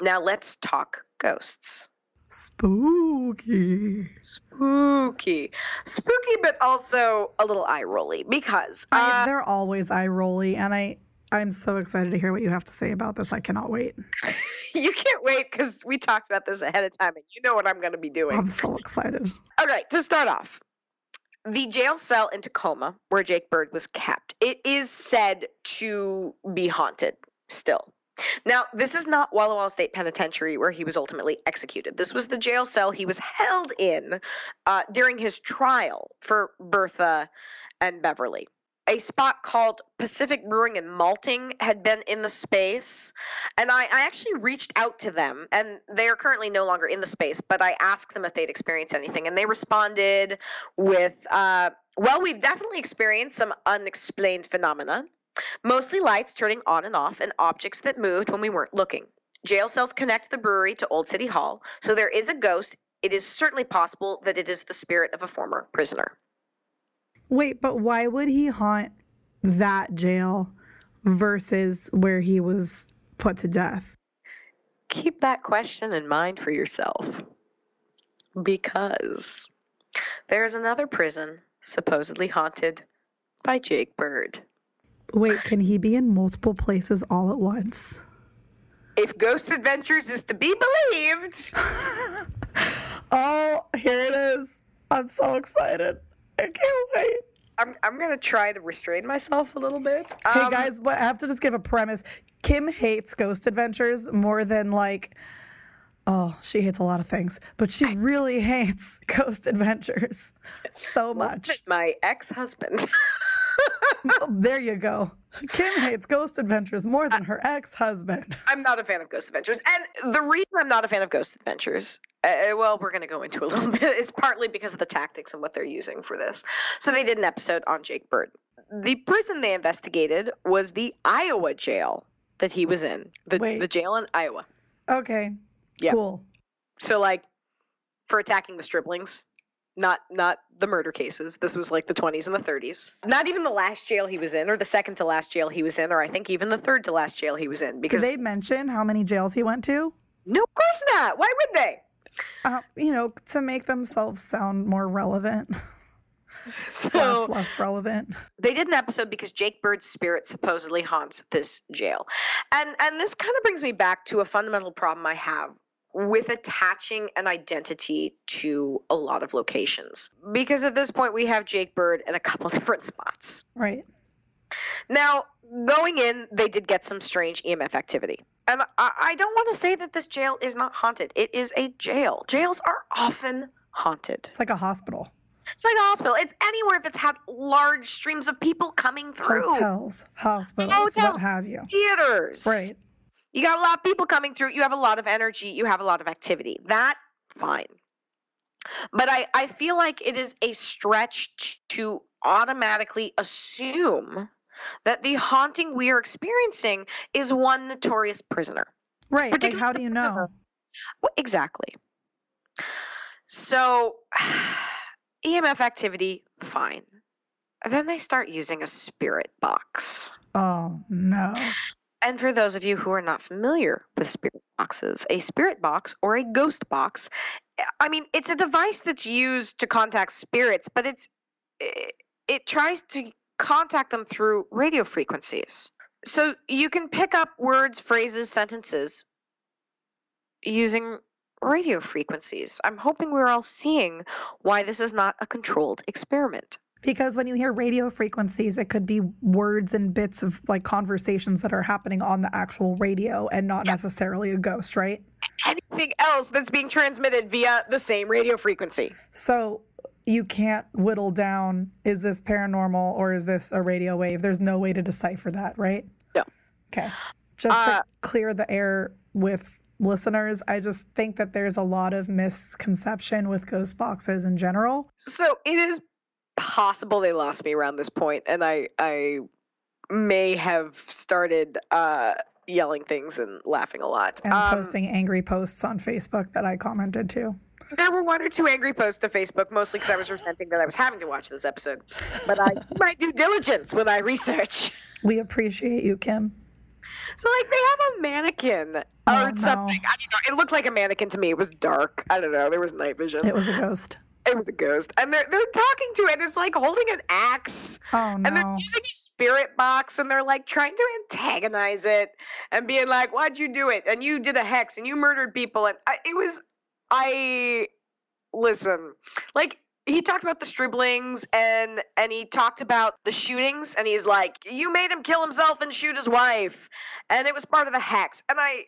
Now let's talk ghosts. Spooky. Spooky. Spooky, but also a little eye rolly because uh, I, they're always eye rolly, and I I'm so excited to hear what you have to say about this. I cannot wait. you can't wait because we talked about this ahead of time and you know what I'm going to be doing. I'm so excited. All right, to start off, the jail cell in Tacoma where Jake Bird was kept, it is said to be haunted still. Now, this is not Walla Walla State Penitentiary where he was ultimately executed. This was the jail cell he was held in uh, during his trial for Bertha and Beverly a spot called Pacific Brewing and Malting had been in the space. And I, I, actually reached out to them, and they are currently no longer in the space, but I asked them if they'd experienced anything. And they responded with, uh, well, we've definitely experienced some unexplained phenomena, mostly lights turning on and off and objects that moved when we weren't looking. Jail cells connect the brewery to Old City Hall, so there is a ghost. It is certainly possible that it is the spirit of a former prisoner. Wait, but why would he haunt that jail versus where he was put to death? Keep that question in mind for yourself. Because there's another prison supposedly haunted by Jake Bird. Wait, can he be in multiple places all at once? If Ghost Adventures is to be believed. oh, here it is. I'm so excited. I can't wait. I'm, I'm gonna try to restrain myself a little bit. Hey um, guys, I have to just give a premise. Kim hates Ghost Adventures more than like, oh, she hates a lot of things, but she really hates Ghost Adventures so much. My there you go. Kim hates Ghost Adventures more than her ex husband. I'm not a fan of Ghost Adventures. And the reason I'm not a fan of Ghost Adventures, uh, well, we're going to go into a little bit, is partly because of the tactics and what they're using for this. So they did an episode on Jake Bird. The prison they investigated was the Iowa jail that he was in, the, the jail in Iowa. Okay. Yeah. Cool. So, like, for attacking the Striblings, not not the murder cases. This was like the 20s and the 30s. Not even the last jail he was in, or the second to last jail he was in, or I think even the third to last jail he was in. Because Did they mention how many jails he went to? No, of course not. Why would they? Uh, you know, to make themselves sound more relevant. so less relevant. They did an episode because Jake Bird's spirit supposedly haunts this jail. And and this kind of brings me back to a fundamental problem I have with attaching an identity to a lot of locations. Because at this point, we have Jake Bird in a couple different spots. Right. Now, going in, they did get some strange EMF activity. And I, I don't want to say that this jail is not haunted. It is a jail. Jails are often haunted. It's like a hospital. It's like a hospital. It's anywhere that's had large streams of people coming through. Hotels, hospitals, Hotels. what have you. Theaters. Right. You got a lot of people coming through. You have a lot of energy. You have a lot of activity. That, fine. But I, I feel like it is a stretch to automatically assume that the haunting we are experiencing is one notorious prisoner. Right. Like, how do you know? Well, exactly. So, EMF activity, fine. Then they start using a spirit box. Oh, no. And for those of you who are not familiar with spirit boxes, a spirit box or a ghost box, I mean, it's a device that's used to contact spirits, but it's it, it tries to contact them through radio frequencies. So you can pick up words, phrases, sentences using radio frequencies. I'm hoping we're all seeing why this is not a controlled experiment. Because when you hear radio frequencies, it could be words and bits of like conversations that are happening on the actual radio and not Yeah. necessarily a ghost, right? Anything else that's being transmitted via the same radio frequency. So you can't whittle down is this paranormal or is this a radio wave? There's no way to decipher that, right? No. Okay. Just Uh, to clear the air with listeners, I just think that there's a lot of misconception with ghost boxes in general. So it is possible they lost me around this point, and I I may have started uh, yelling things and laughing a lot. And Um, posting angry posts on Facebook that I commented to. there were one or two angry posts to Facebook, mostly because I was resenting that I was having to watch this episode. But I my due diligence when I research. We appreciate you, Kim. So like they have a mannequin Oh, or no. something. I don't know. It looked like a mannequin to me. It was dark. I don't know. There was night vision. It was a ghost. It was a ghost, and they're they're talking to it. It's like holding an axe. Oh And they're using a spirit box and they're like trying to antagonize it and being like, why'd you do it? And you did a hex and you murdered people. And I, it was, I, listen, like, he talked about the striblings and and he talked about the shootings and he's like you made him kill himself and shoot his wife and it was part of the hex and i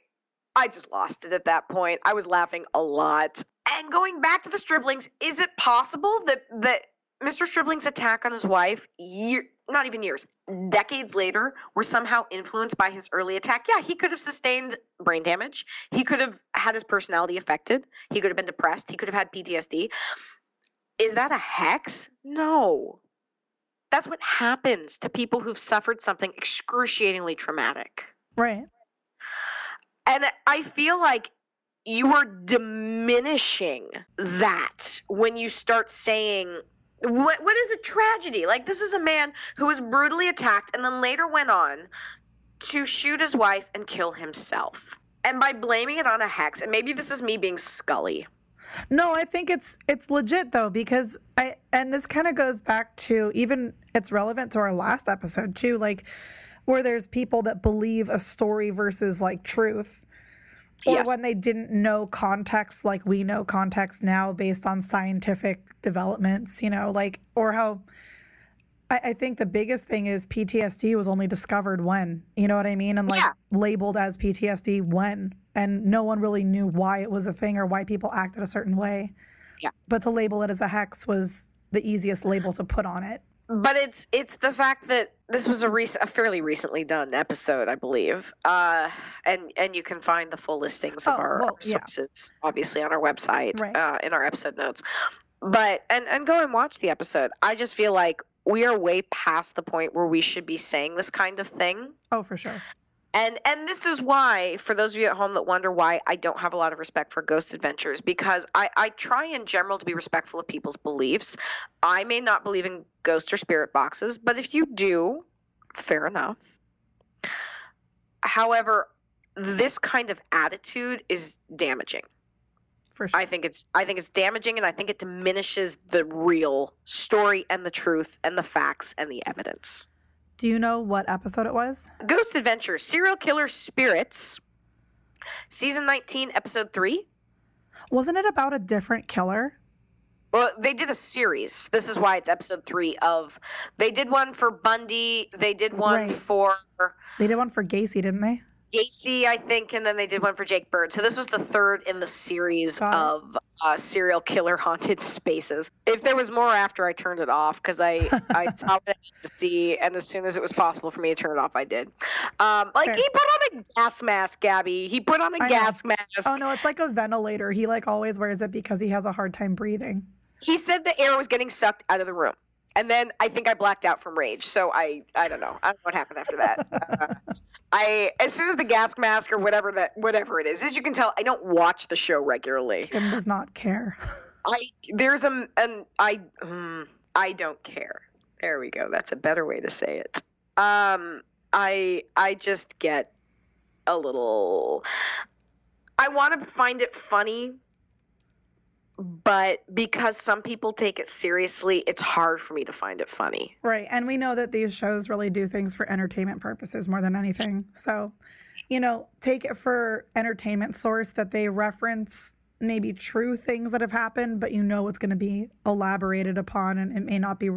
i just lost it at that point i was laughing a lot and going back to the striblings is it possible that that Mr. Stribling's attack on his wife, year, not even years, decades later, were somehow influenced by his early attack. Yeah, he could have sustained brain damage. He could have had his personality affected. He could have been depressed. He could have had PTSD. Is that a hex? No. That's what happens to people who've suffered something excruciatingly traumatic. Right. And I feel like you are diminishing that when you start saying what what is a tragedy? Like this is a man who was brutally attacked and then later went on to shoot his wife and kill himself. And by blaming it on a hex, and maybe this is me being Scully. No, I think it's it's legit though because I and this kind of goes back to even it's relevant to our last episode too, like where there's people that believe a story versus like truth. Or Yes. when they didn't know context like we know context now based on scientific developments, you know, like or how I, I think the biggest thing is PTSD was only discovered when, you know what I mean? And like Yeah. labeled as PTSD when. And no one really knew why it was a thing or why people acted a certain way. Yeah. But to label it as a hex was the easiest label to put on it. But it's it's the fact that this was a rec- a fairly recently done episode, I believe, uh, and and you can find the full listings of Oh, our, well, our yeah. sources, obviously, on our website, Right. uh, in our episode notes. But and and go and watch the episode. I just feel like we are way past the point where we should be saying this kind of thing. Oh, for sure. And and this is why, for those of you at home that wonder why I don't have a lot of respect for Ghost Adventures, because I, I try in general to be respectful of people's beliefs. I may not believe in ghost or spirit boxes, but if you do, fair enough. However, this kind of attitude is damaging. For sure. I think it's I think it's damaging and I think it diminishes the real story and the truth and the facts and the evidence. Do you know what episode it was? Ghost Adventure Serial Killer Spirits, Season 19, Episode 3. Wasn't it about a different killer? Well, they did a series. This is why it's Episode 3 of. They did one for Bundy, they did one Right. for They did one for Gacy, didn't they? Gacy, I think, and then they did one for Jake Bird. So this was the third in the series Got of uh, serial killer haunted spaces. If there was more after I turned it off because I I saw what I needed to see, and as soon as it was possible for me to turn it off, I did. Um, like he put on a gas mask, Gabby. He put on a I know. gas mask. Oh no, it's like a ventilator. He like always wears it because he has a hard time breathing. He said the air was getting sucked out of the room. And then I think I blacked out from rage. So I I don't know. I don't know what happened after that. Uh, I as soon as the gas mask or whatever that whatever it is, as you can tell, I don't watch the show regularly. Kim does not care. I there's a an I mm, I don't care. There we go. That's a better way to say it. Um, I I just get a little. I want to find it funny, but because some people take it seriously, it's hard for me to find it funny. Right. And we know that these shows really do things for entertainment purposes more than anything. So, you know, take it for entertainment source that they reference maybe true things that have happened, but you know it's going to be elaborated upon and it may not be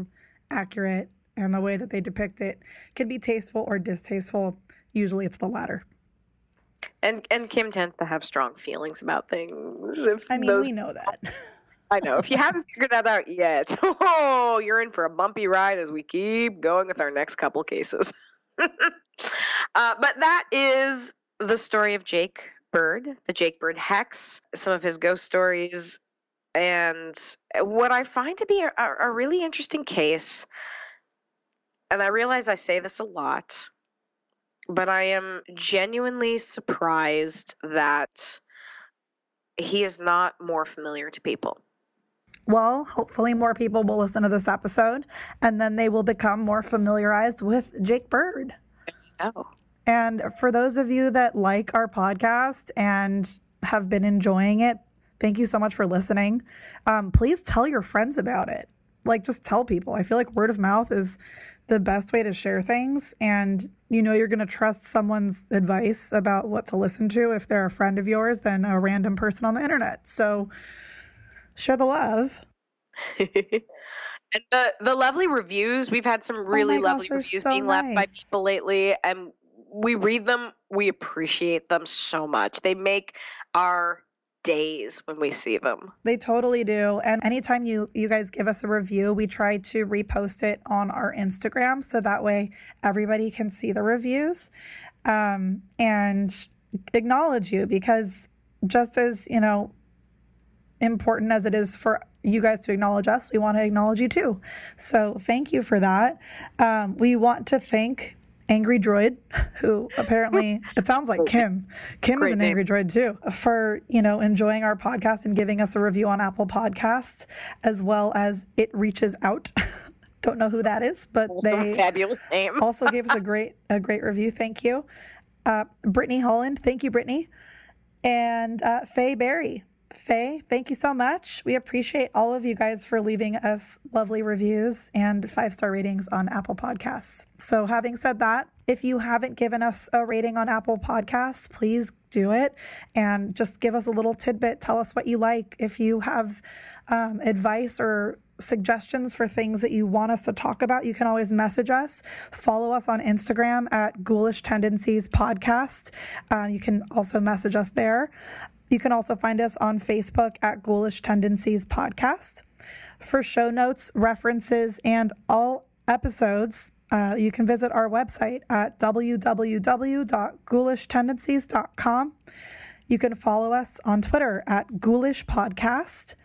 accurate. And the way that they depict it could be tasteful or distasteful. Usually it's the latter. And and Kim tends to have strong feelings about things. If I mean, those we know that. I know. If you haven't figured that out yet, oh, you're in for a bumpy ride as we keep going with our next couple cases. uh, but that is the story of Jake Bird, the Jake Bird hex, some of his ghost stories, and what I find to be a, a really interesting case. And I realize I say this a lot, but I am genuinely surprised that he is not more familiar to people. Well, hopefully, more people will listen to this episode and then they will become more familiarized with Jake Bird. Oh. And for those of you that like our podcast and have been enjoying it, thank you so much for listening. Um, please tell your friends about it. Like, just tell people. I feel like word of mouth is the best way to share things. And you know, you're going to trust someone's advice about what to listen to if they're a friend of yours than a random person on the internet. So, share the love. and the the lovely reviews we've had some oh really Oh gosh, lovely reviews so being left by people lately and we read them we appreciate them so much they make our days when we see them They totally do. And anytime you you guys give us a review, we try to repost it on our Instagram so that way everybody can see the reviews um, and acknowledge you because just as you know important as it is for you guys to acknowledge us, we want to acknowledge you too. So thank you for that. Um, we want to thank Angry Droid, who apparently it sounds like Kim. Kim is an name. Angry Droid too, for you know enjoying our podcast and giving us a review on Apple Podcasts, as well as it reaches out. Don't know who that is, but also they fabulous name also gave us a great a great review. Thank you, uh, Brittany Holland. Thank you, Brittany, and uh, Faye Barry. Faye, thank you so much. We appreciate all of you guys for leaving us lovely reviews and five star ratings on Apple Podcasts. So, having said that, if you haven't given us a rating on Apple Podcasts, please do it and just give us a little tidbit. Tell us what you like. If you have um, advice or suggestions for things that you want us to talk about, you can always message us. Follow us on Instagram at Ghoulish Tendencies Podcast. Uh, you can also message us there. You can also find us on Facebook at Ghoulish Tendencies Podcast. For show notes, references, and all episodes, uh, you can visit our website at www.ghoulishtendencies.com. You can follow us on Twitter at Ghoulish Podcast.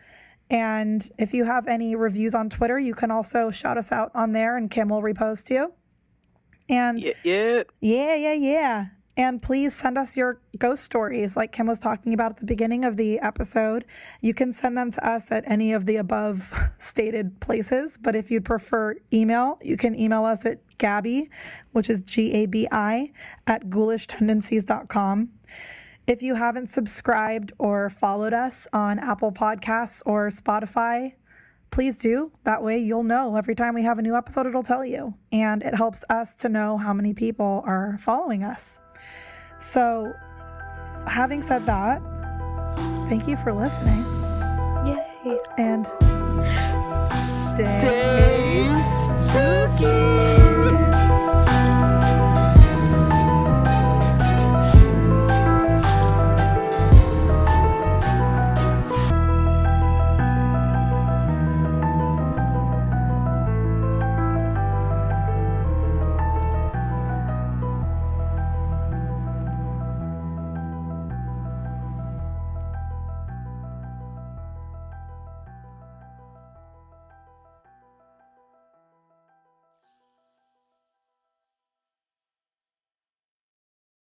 And if you have any reviews on Twitter, you can also shout us out on there and Kim will repost you. And yeah, yeah. yeah, yeah, yeah. And please send us your ghost stories, like Kim was talking about at the beginning of the episode. You can send them to us at any of the above stated places. But if you'd prefer email, you can email us at Gabby, which is G A B I, at ghoulishtendencies.com. If you haven't subscribed or followed us on Apple Podcasts or Spotify, please do. That way you'll know every time we have a new episode, it'll tell you. And it helps us to know how many people are following us. So, having said that, thank you for listening Yay. and stay spooky.